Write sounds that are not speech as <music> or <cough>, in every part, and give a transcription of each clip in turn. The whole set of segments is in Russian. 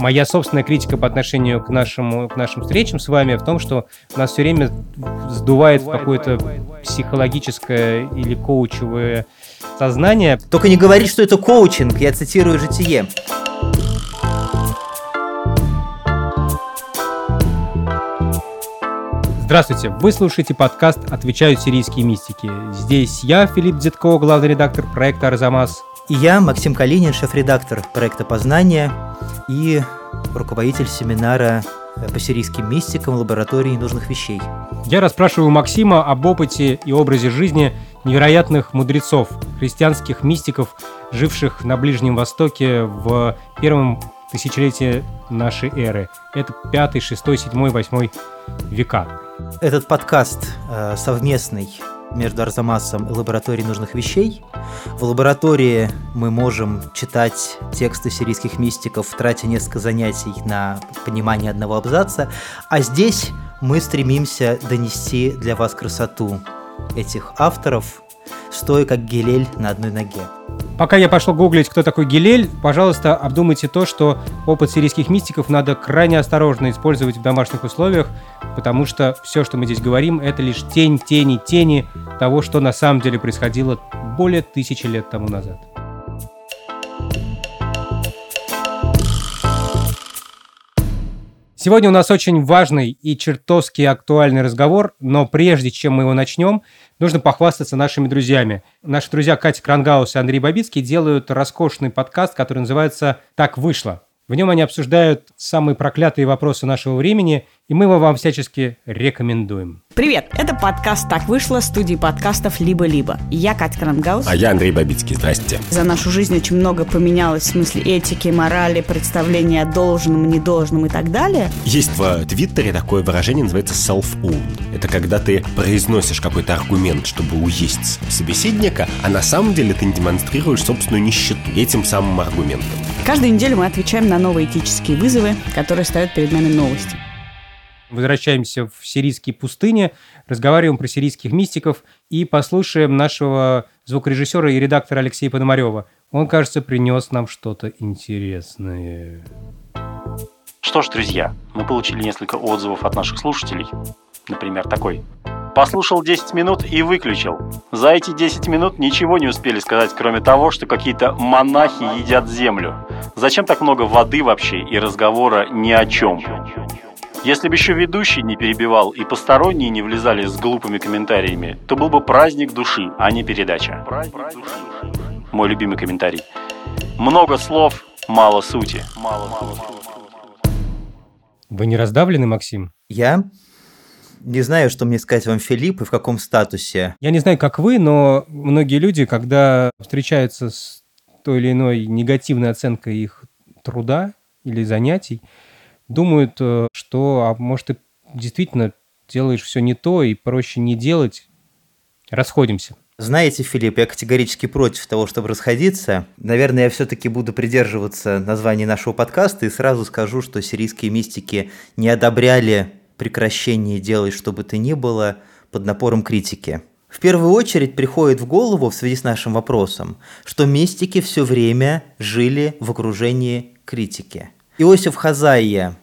моя собственная критика по отношению к, нашему, к нашим встречам с вами в том, что нас все время сдувает в какое-то психологическое или коучевое сознание. Только не говори, что это коучинг, я цитирую житие. Здравствуйте, вы слушаете подкаст «Отвечают сирийские мистики». Здесь я, Филипп Дзитко, главный редактор проекта «Арзамас». И я, Максим Калинин, шеф-редактор проекта «Познание» и руководитель семинара по сирийским мистикам лаборатории нужных вещей. Я расспрашиваю Максима об опыте и образе жизни невероятных мудрецов, христианских мистиков, живших на Ближнем Востоке в первом тысячелетии нашей эры. Это пятый, шестой, седьмой, восьмой века. Этот подкаст э, совместный между Арзамасом и лабораторией нужных вещей. В лаборатории мы можем читать тексты сирийских мистиков, тратя несколько занятий на понимание одного абзаца, а здесь мы стремимся донести для вас красоту этих авторов, стоя как гелель на одной ноге. Пока я пошел гуглить, кто такой Гилель, пожалуйста, обдумайте то, что опыт сирийских мистиков надо крайне осторожно использовать в домашних условиях, потому что все, что мы здесь говорим, это лишь тень, тени, тени того, что на самом деле происходило более тысячи лет тому назад. Сегодня у нас очень важный и чертовски актуальный разговор, но прежде чем мы его начнем, нужно похвастаться нашими друзьями. Наши друзья Катя Крангаус и Андрей Бабицкий делают роскошный подкаст, который называется «Так вышло». В нем они обсуждают самые проклятые вопросы нашего времени, и мы его вам всячески рекомендуем. Привет, это подкаст «Так вышло» студии подкастов «Либо-либо». Я Катя Крангаус. А я Андрей Бабицкий. Здрасте. За нашу жизнь очень много поменялось в смысле этики, морали, представления о должном, недолжном и так далее. Есть в Твиттере такое выражение, называется self-own. Это когда ты произносишь какой-то аргумент, чтобы уесть собеседника, а на самом деле ты не демонстрируешь собственную нищету этим самым аргументом. Каждую неделю мы отвечаем на новые этические вызовы, которые ставят перед нами новости. Возвращаемся в сирийские пустыни, разговариваем про сирийских мистиков и послушаем нашего звукорежиссера и редактора Алексея Пономарева. Он, кажется, принес нам что-то интересное. Что ж, друзья, мы получили несколько отзывов от наших слушателей. Например, такой. Послушал 10 минут и выключил. За эти 10 минут ничего не успели сказать, кроме того, что какие-то монахи едят землю. Зачем так много воды вообще и разговора ни о чем? Если бы еще ведущий не перебивал и посторонние не влезали с глупыми комментариями, то был бы праздник души, а не передача. Мой любимый комментарий. Много слов, мало сути. Вы не раздавлены, Максим? Я не знаю, что мне сказать вам, Филипп, и в каком статусе. Я не знаю, как вы, но многие люди, когда встречаются с той или иной негативной оценкой их труда или занятий, думают, э, что, а может, ты действительно делаешь все не то и проще не делать. Расходимся. Знаете, Филипп, я категорически против того, чтобы расходиться. Наверное, я все-таки буду придерживаться названия нашего подкаста и сразу скажу, что сирийские мистики не одобряли прекращение делать что бы то ни было под напором критики. В первую очередь приходит в голову в связи с нашим вопросом, что мистики все время жили в окружении критики. Иосиф Хазайя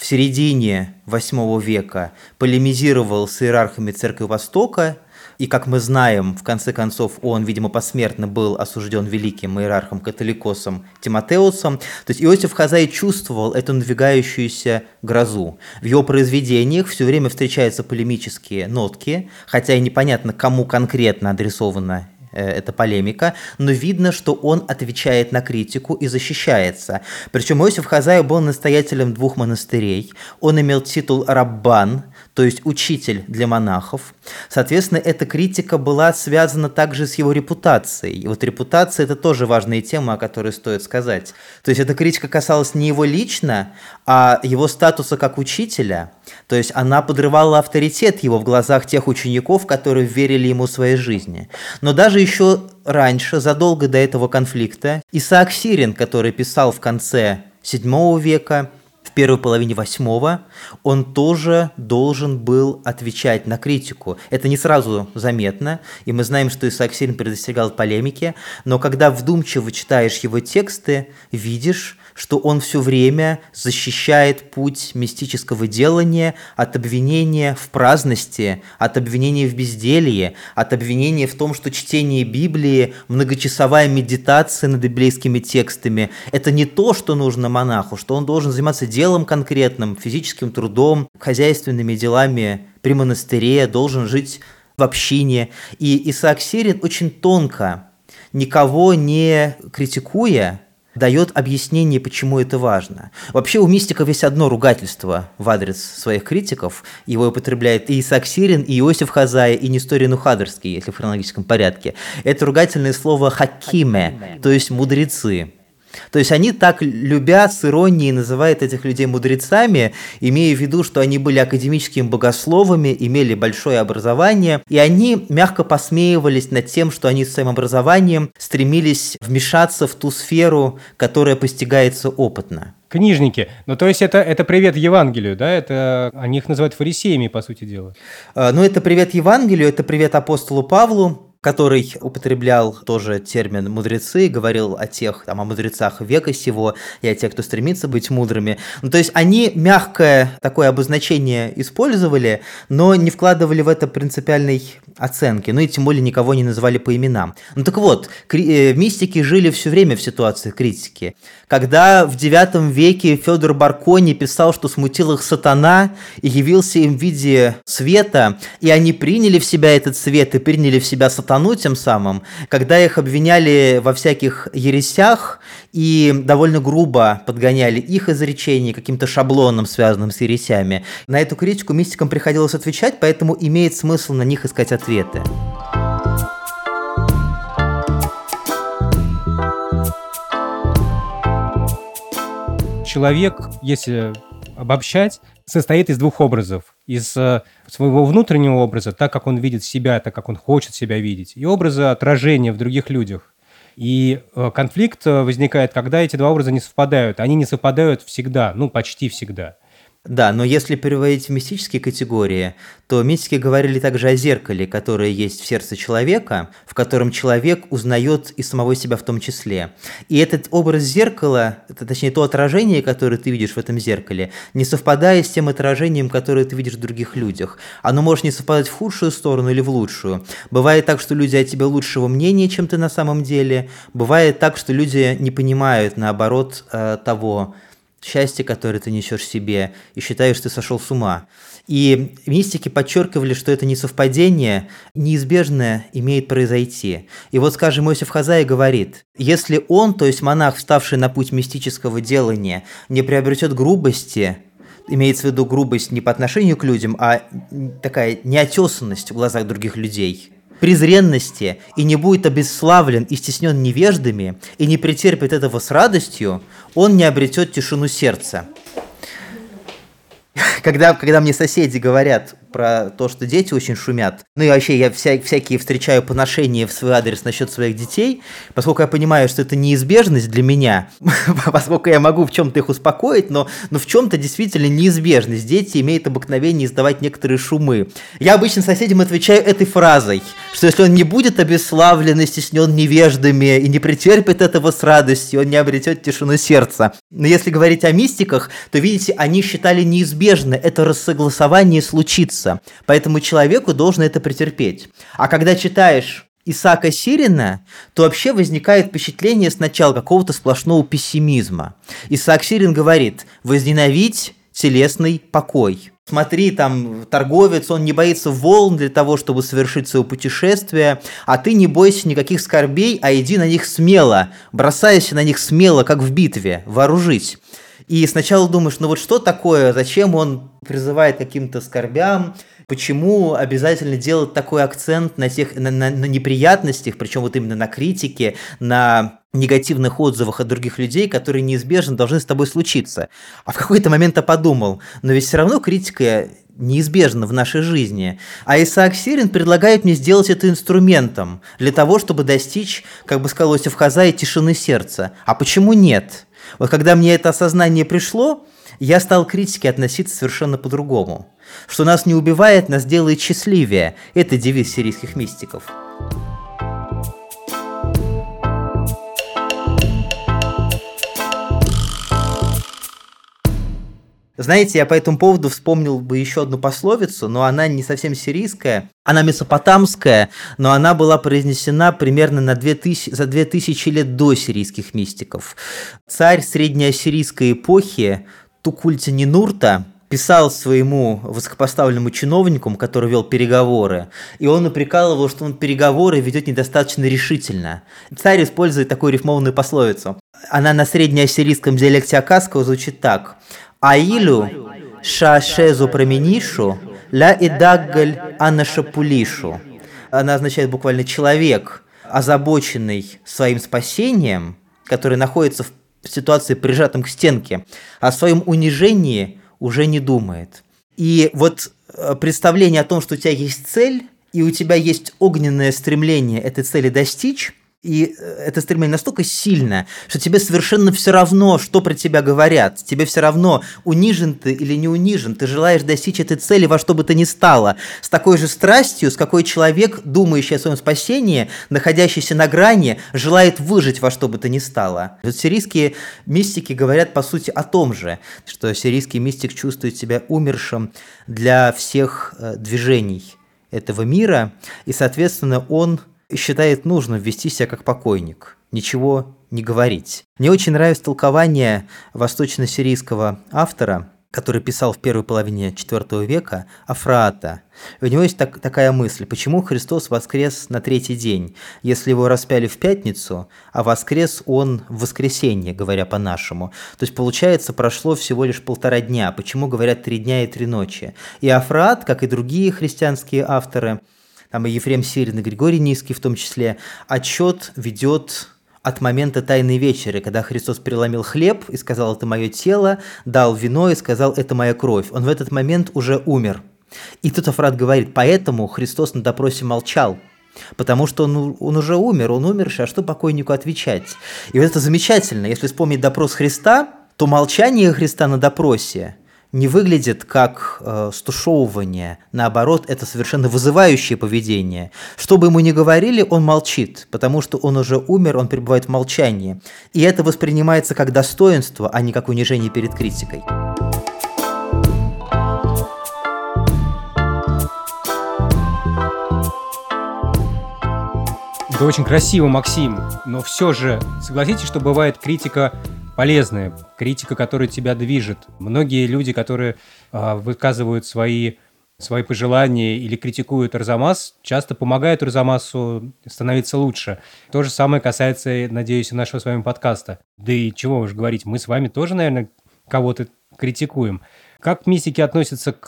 в середине VIII века полемизировал с иерархами Церкви Востока, и, как мы знаем, в конце концов, он, видимо, посмертно был осужден великим иерархом католикосом Тимотеусом. То есть Иосиф Хазай чувствовал эту надвигающуюся грозу. В его произведениях все время встречаются полемические нотки, хотя и непонятно, кому конкретно адресована эта полемика, но видно, что он отвечает на критику и защищается. Причем Иосиф Хазаев был настоятелем двух монастырей. Он имел титул «раббан», то есть учитель для монахов. Соответственно, эта критика была связана также с его репутацией. И вот репутация – это тоже важная тема, о которой стоит сказать. То есть эта критика касалась не его лично, а его статуса как учителя. То есть она подрывала авторитет его в глазах тех учеников, которые верили ему своей жизни. Но даже еще раньше, задолго до этого конфликта, Исаак Сирин, который писал в конце VII века, в первой половине восьмого, он тоже должен был отвечать на критику. Это не сразу заметно, и мы знаем, что Исаак Сирин предостерегал полемики, но когда вдумчиво читаешь его тексты, видишь, что он все время защищает путь мистического делания от обвинения в праздности, от обвинения в безделье, от обвинения в том, что чтение Библии, многочасовая медитация над библейскими текстами – это не то, что нужно монаху, что он должен заниматься делом конкретным, физическим трудом, хозяйственными делами при монастыре, должен жить в общине. И Исаак Сирин очень тонко, никого не критикуя, дает объяснение, почему это важно. Вообще у мистиков есть одно ругательство в адрес своих критиков. Его употребляет и Исаак Сирин, и Иосиф Хазая, и Несторин Ухадерский, если в хронологическом порядке. Это ругательное слово «хакиме», то есть «мудрецы». То есть они так любят с иронией называют этих людей мудрецами, имея в виду, что они были академическими богословами, имели большое образование, и они мягко посмеивались над тем, что они своим образованием стремились вмешаться в ту сферу, которая постигается опытно. Книжники. Ну, то есть это, это привет Евангелию, да? Это, они их называют фарисеями, по сути дела. А, ну, это привет Евангелию, это привет апостолу Павлу, который употреблял тоже термин «мудрецы», говорил о тех, там, о мудрецах века сего и о тех, кто стремится быть мудрыми. Ну, то есть они мягкое такое обозначение использовали, но не вкладывали в это принципиальной оценки, ну и тем более никого не называли по именам. Ну так вот, кри- э, мистики жили все время в ситуации критики. Когда в IX веке Федор Баркони писал, что смутил их сатана и явился им в виде света, и они приняли в себя этот свет и приняли в себя сатану, сатану тем самым, когда их обвиняли во всяких ересях и довольно грубо подгоняли их изречения каким-то шаблоном, связанным с ересями, на эту критику мистикам приходилось отвечать, поэтому имеет смысл на них искать ответы. Человек, если обобщать, состоит из двух образов. Из э, своего внутреннего образа, так как он видит себя, так как он хочет себя видеть, и образа отражения в других людях. И э, конфликт э, возникает, когда эти два образа не совпадают. Они не совпадают всегда, ну, почти всегда. Да, но если переводить в мистические категории, то мистики говорили также о зеркале, которое есть в сердце человека, в котором человек узнает и самого себя в том числе. И этот образ зеркала, точнее то отражение, которое ты видишь в этом зеркале, не совпадает с тем отражением, которое ты видишь в других людях. Оно может не совпадать в худшую сторону или в лучшую. Бывает так, что люди о тебе лучшего мнения, чем ты на самом деле. Бывает так, что люди не понимают, наоборот, э, того, счастье, которое ты несешь себе, и считаешь, ты сошел с ума. И мистики подчеркивали, что это не совпадение, неизбежное имеет произойти. И вот, скажем, Иосиф Хазай говорит, если он, то есть монах, вставший на путь мистического делания, не приобретет грубости, имеется в виду грубость не по отношению к людям, а такая неотесанность в глазах других людей – презренности и не будет обесславлен и стеснен невеждами, и не претерпит этого с радостью, он не обретет тишину сердца. <laughs> Когда, когда мне соседи говорят, про то, что дети очень шумят. Ну и вообще я вся, всякие встречаю поношения в свой адрес насчет своих детей, поскольку я понимаю, что это неизбежность для меня, <laughs> поскольку я могу в чем-то их успокоить, но, но в чем-то действительно неизбежность. Дети имеют обыкновение издавать некоторые шумы. Я обычно соседям отвечаю этой фразой, что если он не будет обесславлен и стеснен невеждами и не претерпит этого с радостью, он не обретет тишину сердца. Но если говорить о мистиках, то видите, они считали неизбежно это рассогласование случится случится. Поэтому человеку должен это претерпеть. А когда читаешь Исаака Сирина, то вообще возникает впечатление сначала какого-то сплошного пессимизма. Исаак Сирин говорит «возненавидь телесный покой». Смотри, там торговец, он не боится волн для того, чтобы совершить свое путешествие, а ты не бойся никаких скорбей, а иди на них смело, бросайся на них смело, как в битве, вооружись. И сначала думаешь, ну вот что такое, зачем он призывает каким-то скорбям, почему обязательно делать такой акцент на, тех, на, на, на неприятностях, причем вот именно на критике, на негативных отзывах от других людей, которые неизбежно должны с тобой случиться. А в какой-то момент я подумал, но ведь все равно критика неизбежна в нашей жизни. А Исаак Сирин предлагает мне сделать это инструментом для того, чтобы достичь, как бы сказал Осиф Хазай, тишины сердца. А почему нет? Вот когда мне это осознание пришло, я стал к критике относиться совершенно по-другому. Что нас не убивает, нас делает счастливее. Это девиз сирийских мистиков. Знаете, я по этому поводу вспомнил бы еще одну пословицу, но она не совсем сирийская. Она месопотамская, но она была произнесена примерно на 2000, за 2000 лет до сирийских мистиков. Царь среднеассирийской эпохи Тукульти Нинурта писал своему высокопоставленному чиновнику, который вел переговоры, и он упрекал его, что он переговоры ведет недостаточно решительно. Царь использует такую рифмованную пословицу. Она на среднеассирийском диалекте Акасского звучит так. Аилю шашезу променишу ля идаггаль анашапулишу. Она означает буквально человек, озабоченный своим спасением, который находится в ситуации прижатым к стенке, о своем унижении уже не думает. И вот э, представление о том, что у тебя есть цель, и у тебя есть огненное стремление этой цели достичь, и э, это стремление настолько сильное, что тебе совершенно все равно, что про тебя говорят. Тебе все равно, унижен ты или не унижен. Ты желаешь достичь этой цели во что бы то ни стало. С такой же страстью, с какой человек, думающий о своем спасении, находящийся на грани, желает выжить во что бы то ни стало. Вот сирийские мистики говорят, по сути, о том же, что сирийский мистик чувствует себя умершим для всех э, движений этого мира, и, соответственно, он считает нужным вести себя как покойник, ничего не говорить. Мне очень нравится толкование восточно-сирийского автора, который писал в первой половине IV века, Афраата. У него есть так, такая мысль, почему Христос воскрес на третий день, если его распяли в пятницу, а воскрес он в воскресенье, говоря по-нашему. То есть, получается, прошло всего лишь полтора дня. Почему говорят три дня и три ночи? И Афраат, как и другие христианские авторы, там и Ефрем Сирин, и Григорий Низкий в том числе, отчет ведет от момента Тайной Вечери, когда Христос переломил хлеб и сказал «это мое тело», дал вино и сказал «это моя кровь». Он в этот момент уже умер. И тут Афрат говорит, поэтому Христос на допросе молчал, Потому что он, он уже умер, он умерший, а что покойнику отвечать? И вот это замечательно. Если вспомнить допрос Христа, то молчание Христа на допросе не выглядит как э, стушевывание. Наоборот, это совершенно вызывающее поведение. Что бы ему ни говорили, он молчит, потому что он уже умер, он пребывает в молчании. И это воспринимается как достоинство, а не как унижение перед критикой. Это очень красиво, Максим, но все же согласитесь, что бывает критика полезная, критика, которая тебя движет. Многие люди, которые э, выказывают свои, свои пожелания или критикуют Арзамас, часто помогают Арзамасу становиться лучше. То же самое касается, надеюсь, и нашего с вами подкаста. Да и чего уж говорить, мы с вами тоже, наверное, кого-то критикуем. Как мистики относятся к,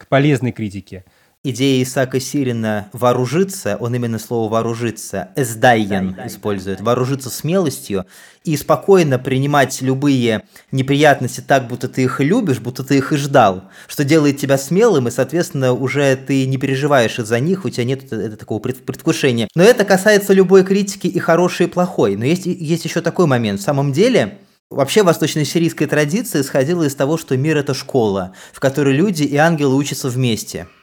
к полезной критике? Идея Исаака Сирина вооружиться, он именно слово вооружиться, эсдайен использует, вооружиться смелостью и спокойно принимать любые неприятности так, будто ты их и любишь, будто ты их и ждал, что делает тебя смелым, и, соответственно, уже ты не переживаешь из-за них, у тебя нет это, такого предвкушения. Но это касается любой критики и хорошей, и плохой. Но есть, есть еще такой момент. В самом деле, Вообще восточно-сирийская традиция исходила из того, что мир – это школа, в которой люди и ангелы учатся вместе –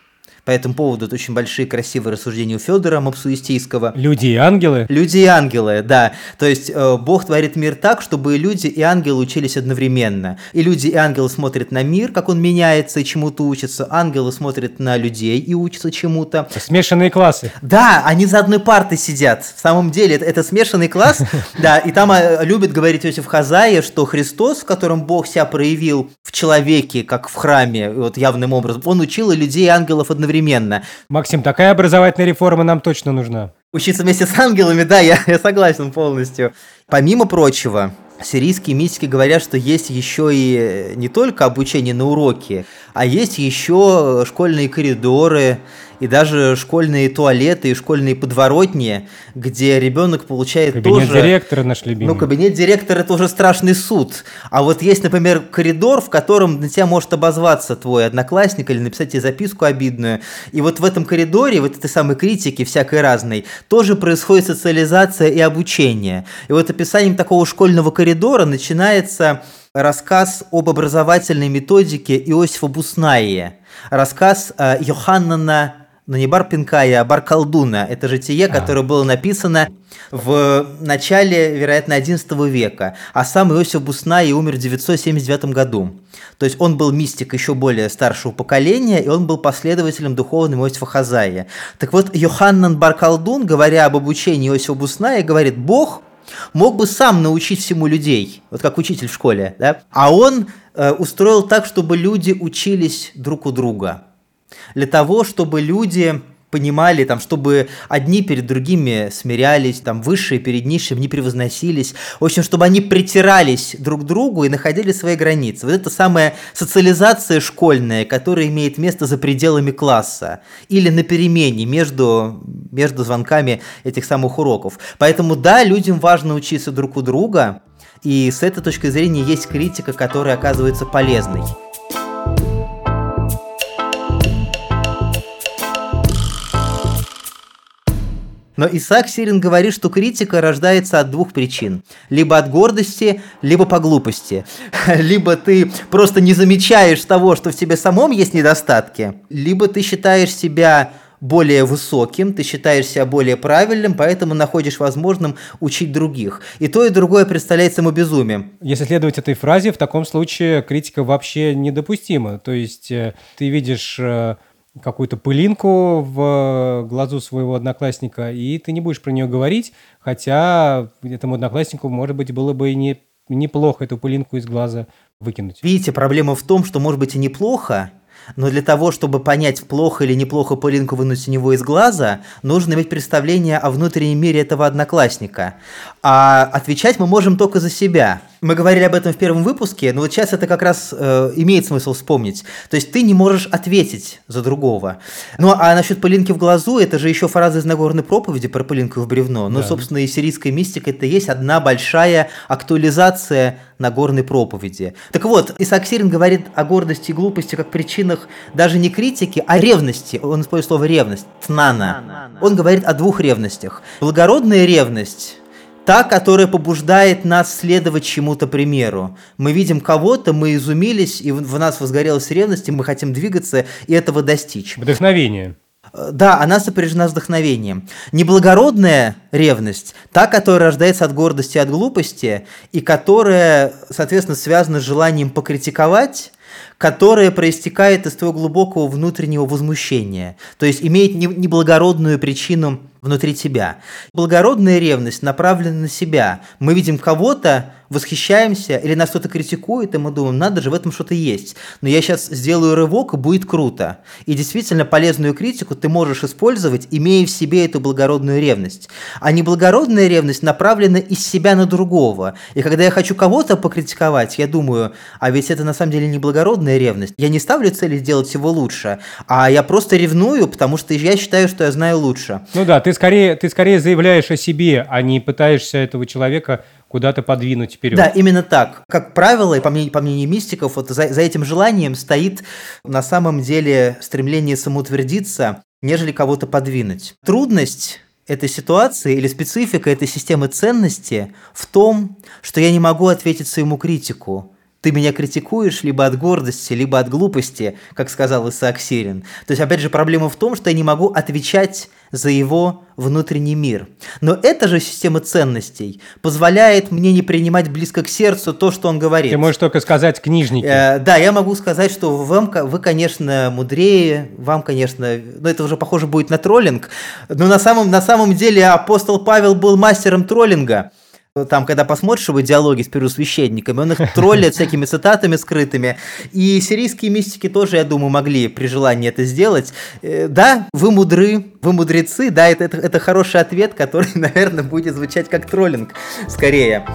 по этому поводу очень большие красивые рассуждения у Федора Мапсуистийского. Люди и ангелы? Люди и ангелы, да. То есть э, Бог творит мир так, чтобы люди и ангелы учились одновременно. И люди и ангелы смотрят на мир, как он меняется и чему-то учатся. Ангелы смотрят на людей и учатся чему-то. Смешанные классы. Да, они за одной партой сидят. В самом деле, это, это смешанный класс. <laughs> Да, и там э, любит говорить Иосиф Хазая, что Христос, в котором Бог себя проявил в человеке, как в храме, вот явным образом, он учил и людей и ангелов одновременно одновременно. Максим, такая образовательная реформа нам точно нужна. Учиться вместе с ангелами, да, я, я согласен полностью. Помимо прочего, сирийские мистики говорят, что есть еще и не только обучение на уроке, а есть еще школьные коридоры, и даже школьные туалеты и школьные подворотни, где ребенок получает кабинет тоже... директора наш любимый. Ну, кабинет директора – это уже страшный суд. А вот есть, например, коридор, в котором на тебя может обозваться твой одноклассник или написать тебе записку обидную. И вот в этом коридоре, вот этой самой критики всякой разной, тоже происходит социализация и обучение. И вот описанием такого школьного коридора начинается рассказ об образовательной методике Иосифа Буснаия, рассказ э, Йоханнана но не бар Пинкая, а бар Колдуна. Это житие, а. которое было написано в начале, вероятно, XI века. А сам Иосиф Буснай умер в 979 году. То есть он был мистик еще более старшего поколения, и он был последователем духовного Иосифа Хазая. Так вот, Йоханнан бар Колдун, говоря об обучении Иосифа Бусная, говорит, Бог мог бы сам научить всему людей, вот как учитель в школе, да? а он э, устроил так, чтобы люди учились друг у друга. Для того, чтобы люди понимали, там, чтобы одни перед другими смирялись, там, высшие перед низшими не превозносились, в общем, чтобы они притирались друг к другу и находили свои границы. Вот это самая социализация школьная, которая имеет место за пределами класса или на перемене между, между звонками этих самых уроков. Поэтому да, людям важно учиться друг у друга, и с этой точки зрения есть критика, которая оказывается полезной. Но Исаак Сирин говорит, что критика рождается от двух причин. Либо от гордости, либо по глупости. <laughs> Либо ты просто не замечаешь того, что в тебе самом есть недостатки, либо ты считаешь себя более высоким, ты считаешь себя более правильным, поэтому находишь возможным учить других. И то, и другое представляется ему безумием. Если следовать этой фразе, в таком случае критика вообще недопустима. То есть э, ты видишь э, какую-то пылинку в глазу своего одноклассника, и ты не будешь про нее говорить, хотя этому однокласснику, может быть, было бы и не, неплохо эту пылинку из глаза выкинуть. Видите, проблема в том, что, может быть, и неплохо, но для того, чтобы понять, плохо или неплохо пылинку вынуть у него из глаза, нужно иметь представление о внутреннем мире этого одноклассника. А отвечать мы можем только за себя. Мы говорили об этом в первом выпуске, но вот сейчас это как раз э, имеет смысл вспомнить. То есть ты не можешь ответить за другого. Ну а насчет пылинки в глазу, это же еще фраза из Нагорной проповеди про пылинку в бревно. Ну, да. собственно, и сирийская мистика это есть одна большая актуализация Нагорной проповеди. Так вот, Исаак Сирин говорит о гордости и глупости как причинах даже не критики, а ревности. Он использует слово ревность, тнана. Он говорит о двух ревностях. Благородная ревность та, которая побуждает нас следовать чему-то примеру. Мы видим кого-то, мы изумились, и в нас возгорелась ревность, и мы хотим двигаться и этого достичь. Вдохновение. Э, да, она сопряжена с вдохновением. Неблагородная ревность, та, которая рождается от гордости и от глупости, и которая, соответственно, связана с желанием покритиковать, которая проистекает из твоего глубокого внутреннего возмущения, то есть имеет неблагородную причину внутри тебя. Благородная ревность направлена на себя. Мы видим кого-то, восхищаемся, или нас кто-то критикует, и мы думаем, надо же, в этом что-то есть. Но я сейчас сделаю рывок, и будет круто. И действительно, полезную критику ты можешь использовать, имея в себе эту благородную ревность. А неблагородная ревность направлена из себя на другого. И когда я хочу кого-то покритиковать, я думаю, а ведь это на самом деле не благородная ревность. Я не ставлю цели сделать его лучше, а я просто ревную, потому что я считаю, что я знаю лучше. Ну да, ты скорее, ты скорее заявляешь о себе, а не пытаешься этого человека куда-то подвинуть вперед. Да, именно так. Как правило, и по мнению, по мнению мистиков, вот за, за этим желанием стоит на самом деле стремление самоутвердиться, нежели кого-то подвинуть. Трудность этой ситуации или специфика этой системы ценности в том, что я не могу ответить своему критику. Ты меня критикуешь либо от гордости, либо от глупости, как сказал Исаак Сирин. То есть, опять же, проблема в том, что я не могу отвечать за его внутренний мир. Но эта же система ценностей позволяет мне не принимать близко к сердцу то, что он говорит. Ты можешь только сказать книжники. Э, да, я могу сказать, что вам, вы, конечно, мудрее, вам, конечно, ну это уже похоже будет на троллинг, но на самом, на самом деле апостол Павел был мастером троллинга там, когда посмотришь его диалоги с первосвященниками, он их троллит всякими цитатами скрытыми. И сирийские мистики тоже, я думаю, могли при желании это сделать. Э, да, вы мудры, вы мудрецы, да, это, это, это хороший ответ, который, <laughs> наверное, будет звучать как троллинг скорее.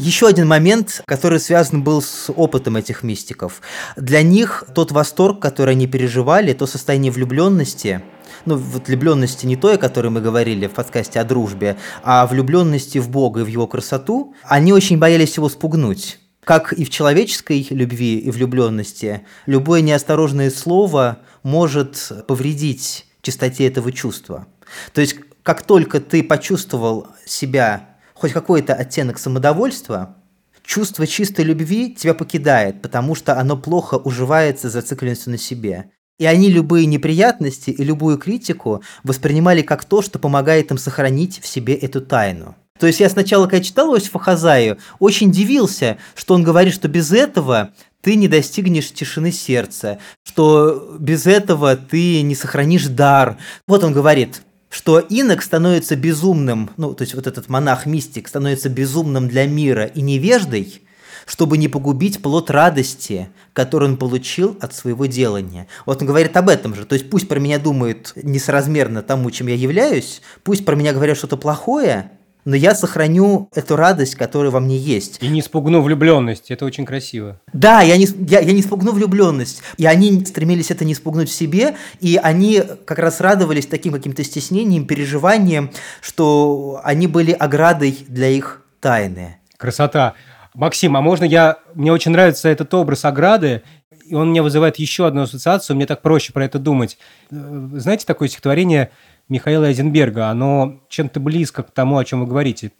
Еще один момент, который связан был с опытом этих мистиков. Для них тот восторг, который они переживали, то состояние влюбленности, ну, вот влюбленности не той, о которой мы говорили в подкасте о дружбе, а влюбленности в Бога и в его красоту, они очень боялись его спугнуть. Как и в человеческой любви и влюбленности, любое неосторожное слово может повредить чистоте этого чувства. То есть, как только ты почувствовал себя хоть какой-то оттенок самодовольства, чувство чистой любви тебя покидает, потому что оно плохо уживается зацикленностью на себе. И они любые неприятности и любую критику воспринимали как то, что помогает им сохранить в себе эту тайну. То есть я сначала, когда читал Иосифа Хазаю, очень дивился, что он говорит, что без этого ты не достигнешь тишины сердца, что без этого ты не сохранишь дар. Вот он говорит, что инок становится безумным, ну, то есть вот этот монах-мистик становится безумным для мира и невеждой, чтобы не погубить плод радости, который он получил от своего делания. Вот он говорит об этом же. То есть пусть про меня думают несоразмерно тому, чем я являюсь, пусть про меня говорят что-то плохое, но я сохраню эту радость, которая во мне есть. И не спугну влюбленность. Это очень красиво. Да, я не, я, я не спугну влюбленность. И они стремились это не спугнуть в себе, и они как раз радовались таким каким-то стеснением, переживанием, что они были оградой для их тайны. Красота. Максим, а можно я... Мне очень нравится этот образ ограды, и он мне вызывает еще одну ассоциацию, мне так проще про это думать. Э, знаете такое стихотворение Михаила Айзенберга? Оно чем-то близко к тому, о чем вы говорите.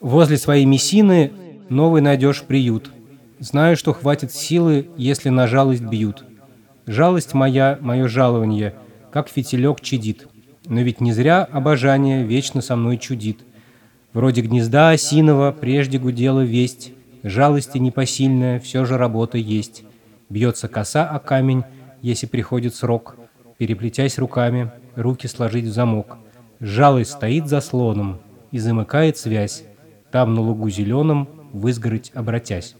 «Возле своей мессины новый найдешь приют. Знаю, что хватит силы, если на жалость бьют. Жалость моя, мое жалование, как фитилек чадит. Но ведь не зря обожание вечно со мной чудит. Вроде гнезда осиного прежде гудела весть, Жалости непосильная, все же работа есть. Бьется коса о камень, если приходит срок. Переплетясь руками, руки сложить в замок. Жалость стоит за слоном и замыкает связь. Там на лугу зеленом, в изгородь обратясь.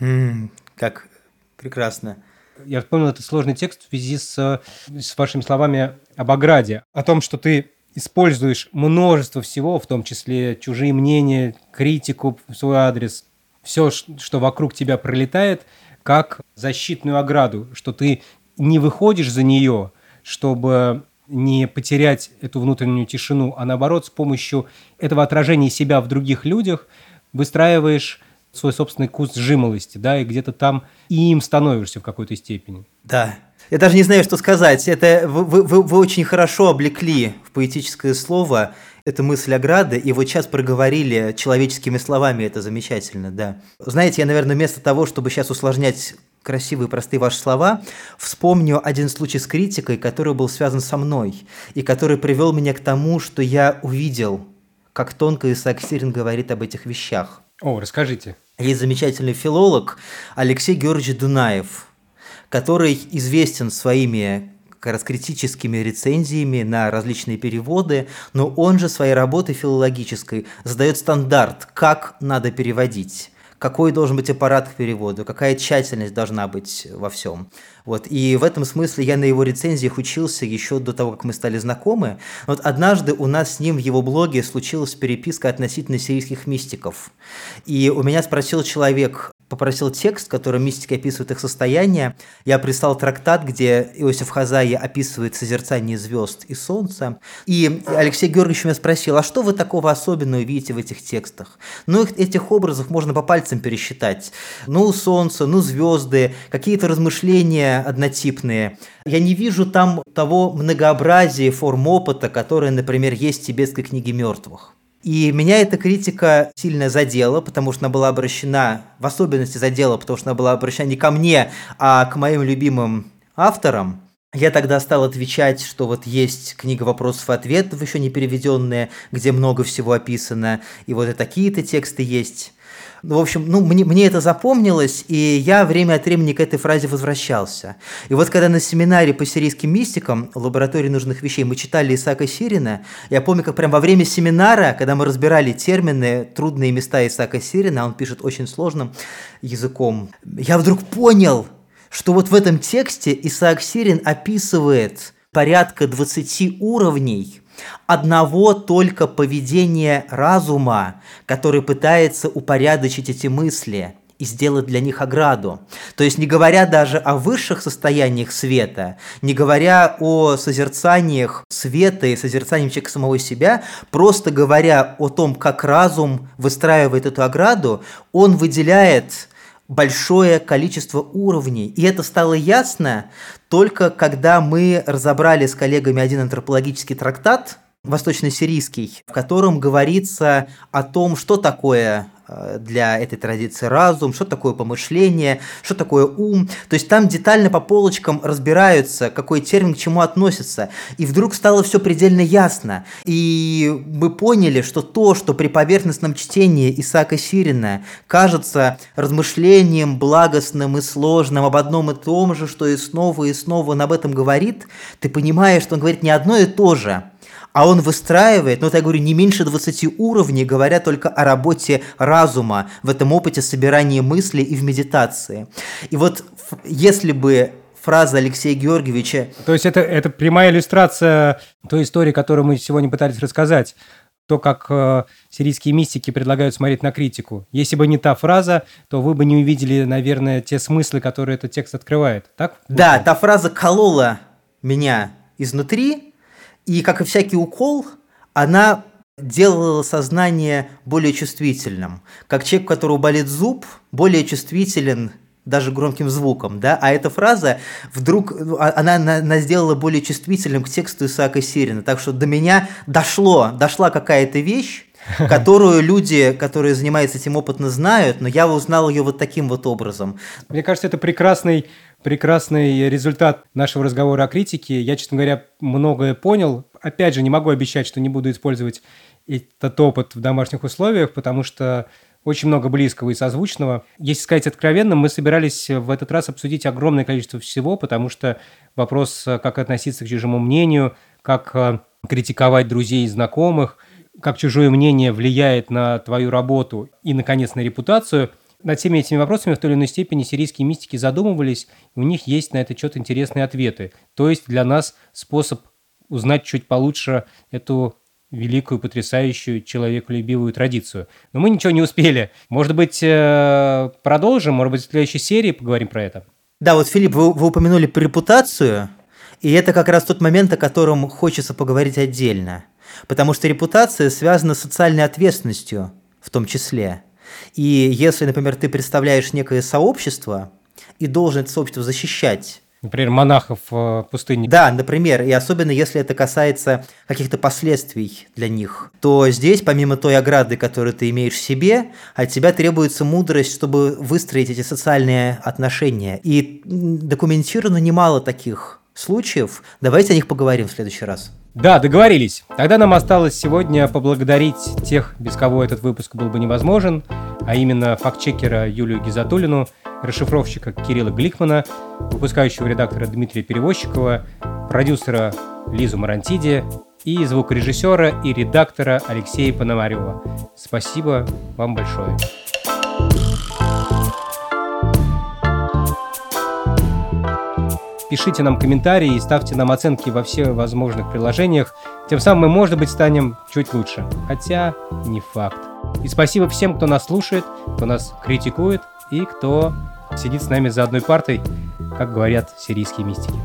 М-м, как прекрасно. Я вспомнил этот сложный текст в связи с, с вашими словами об ограде. О том, что ты используешь множество всего, в том числе чужие мнения, критику в свой адрес, все, что вокруг тебя пролетает, как защитную ограду, что ты не выходишь за нее, чтобы не потерять эту внутреннюю тишину, а наоборот, с помощью этого отражения себя в других людях выстраиваешь свой собственный курс жимолости, да, и где-то там и им становишься в какой-то степени. Да. Я даже не знаю, что сказать. Это вы, вы, вы очень хорошо облекли в поэтическое слово это мысль ограды, и вот сейчас проговорили человеческими словами, это замечательно, да. Знаете, я, наверное, вместо того, чтобы сейчас усложнять красивые, простые ваши слова, вспомню один случай с критикой, который был связан со мной, и который привел меня к тому, что я увидел, как тонко Исаак Сирин говорит об этих вещах. О, расскажите. Есть замечательный филолог Алексей Георгиевич Дунаев, который известен своими как раз критическими рецензиями на различные переводы, но он же своей работой филологической задает стандарт, как надо переводить какой должен быть аппарат к переводу, какая тщательность должна быть во всем. Вот. И в этом смысле я на его рецензиях учился еще до того, как мы стали знакомы. Вот однажды у нас с ним в его блоге случилась переписка относительно сирийских мистиков. И у меня спросил человек, попросил текст, который мистики описывает их состояние. Я прислал трактат, где Иосиф Хазаи описывает созерцание звезд и солнца. И Алексей Георгиевич меня спросил, а что вы такого особенного видите в этих текстах? Ну, их, этих образов можно по пальцам пересчитать. Ну, солнце, ну, звезды, какие-то размышления однотипные. Я не вижу там того многообразия форм опыта, которое, например, есть в тибетской книге мертвых. И меня эта критика сильно задела, потому что она была обращена, в особенности задела, потому что она была обращена не ко мне, а к моим любимым авторам. Я тогда стал отвечать, что вот есть книга вопросов и ответов, еще не переведенная, где много всего описано, и вот и такие-то тексты есть. Ну, в общем, ну, мне, мне это запомнилось, и я время от времени к этой фразе возвращался. И вот когда на семинаре по сирийским мистикам в лаборатории нужных вещей мы читали Исаака Сирина, я помню, как прям во время семинара, когда мы разбирали термины, трудные места Исаака Сирина, он пишет очень сложным языком, я вдруг понял, что вот в этом тексте Исаак Сирин описывает порядка 20 уровней – одного только поведения разума, который пытается упорядочить эти мысли и сделать для них ограду. То есть не говоря даже о высших состояниях света, не говоря о созерцаниях света и созерцании человека самого себя, просто говоря о том, как разум выстраивает эту ограду, он выделяет большое количество уровней. И это стало ясно только когда мы разобрали с коллегами один антропологический трактат, восточно-сирийский, в котором говорится о том, что такое для этой традиции разум, что такое помышление, что такое ум. То есть там детально по полочкам разбираются, какой термин к чему относится. И вдруг стало все предельно ясно. И мы поняли, что то, что при поверхностном чтении Исаака Сирина кажется размышлением благостным и сложным об одном и том же, что и снова и снова он об этом говорит, ты понимаешь, что он говорит не одно и то же, а он выстраивает, ну, вот я говорю, не меньше 20 уровней, говоря только о работе разума в этом опыте собирания мыслей и в медитации. И вот если бы фраза Алексея Георгиевича... То есть это, это прямая иллюстрация той истории, которую мы сегодня пытались рассказать. То, как э, сирийские мистики предлагают смотреть на критику. Если бы не та фраза, то вы бы не увидели, наверное, те смыслы, которые этот текст открывает. Так? Да, та фраза колола меня изнутри, и, как и всякий укол, она делала сознание более чувствительным. Как человек, у которого болит зуб, более чувствителен даже громким звуком, да, а эта фраза вдруг, а, она, она, она сделала более чувствительным к тексту Исаака Сирина, так что до меня дошло, дошла какая-то вещь, <laughs> которую люди, которые занимаются этим опытно, знают, но я узнал ее вот таким вот образом. Мне кажется, это прекрасный прекрасный результат нашего разговора о критике. Я, честно говоря, многое понял. Опять же, не могу обещать, что не буду использовать этот опыт в домашних условиях, потому что очень много близкого и созвучного. Если сказать откровенно, мы собирались в этот раз обсудить огромное количество всего, потому что вопрос, как относиться к чужому мнению, как э, критиковать друзей и знакомых, как чужое мнение влияет на твою работу и, наконец, на репутацию – над всеми этими вопросами в той или иной степени сирийские мистики задумывались, и у них есть на этот счет интересные ответы. То есть для нас способ узнать чуть получше эту великую, потрясающую, человеколюбивую традицию. Но мы ничего не успели. Может быть, э, продолжим? Может быть, в следующей серии поговорим про это? Да, вот, Филипп, вы, вы упомянули про репутацию, и это как раз тот момент, о котором хочется поговорить отдельно. Потому что репутация связана с социальной ответственностью в том числе. И если, например, ты представляешь некое сообщество и должен это сообщество защищать, Например, монахов в э, пустыне. Да, например, и особенно если это касается каких-то последствий для них, то здесь, помимо той ограды, которую ты имеешь в себе, от тебя требуется мудрость, чтобы выстроить эти социальные отношения. И документировано немало таких случаев. Давайте о них поговорим в следующий раз. Да, договорились. Тогда нам осталось сегодня поблагодарить тех, без кого этот выпуск был бы невозможен, а именно фактчекера Юлию Гизатулину, расшифровщика Кирилла Гликмана, выпускающего редактора Дмитрия Перевозчикова, продюсера Лизу Марантиди и звукорежиссера и редактора Алексея Пономарева. Спасибо вам большое. Пишите нам комментарии и ставьте нам оценки во всех возможных приложениях. Тем самым мы, может быть, станем чуть лучше. Хотя не факт. И спасибо всем, кто нас слушает, кто нас критикует и кто сидит с нами за одной партой, как говорят сирийские мистики.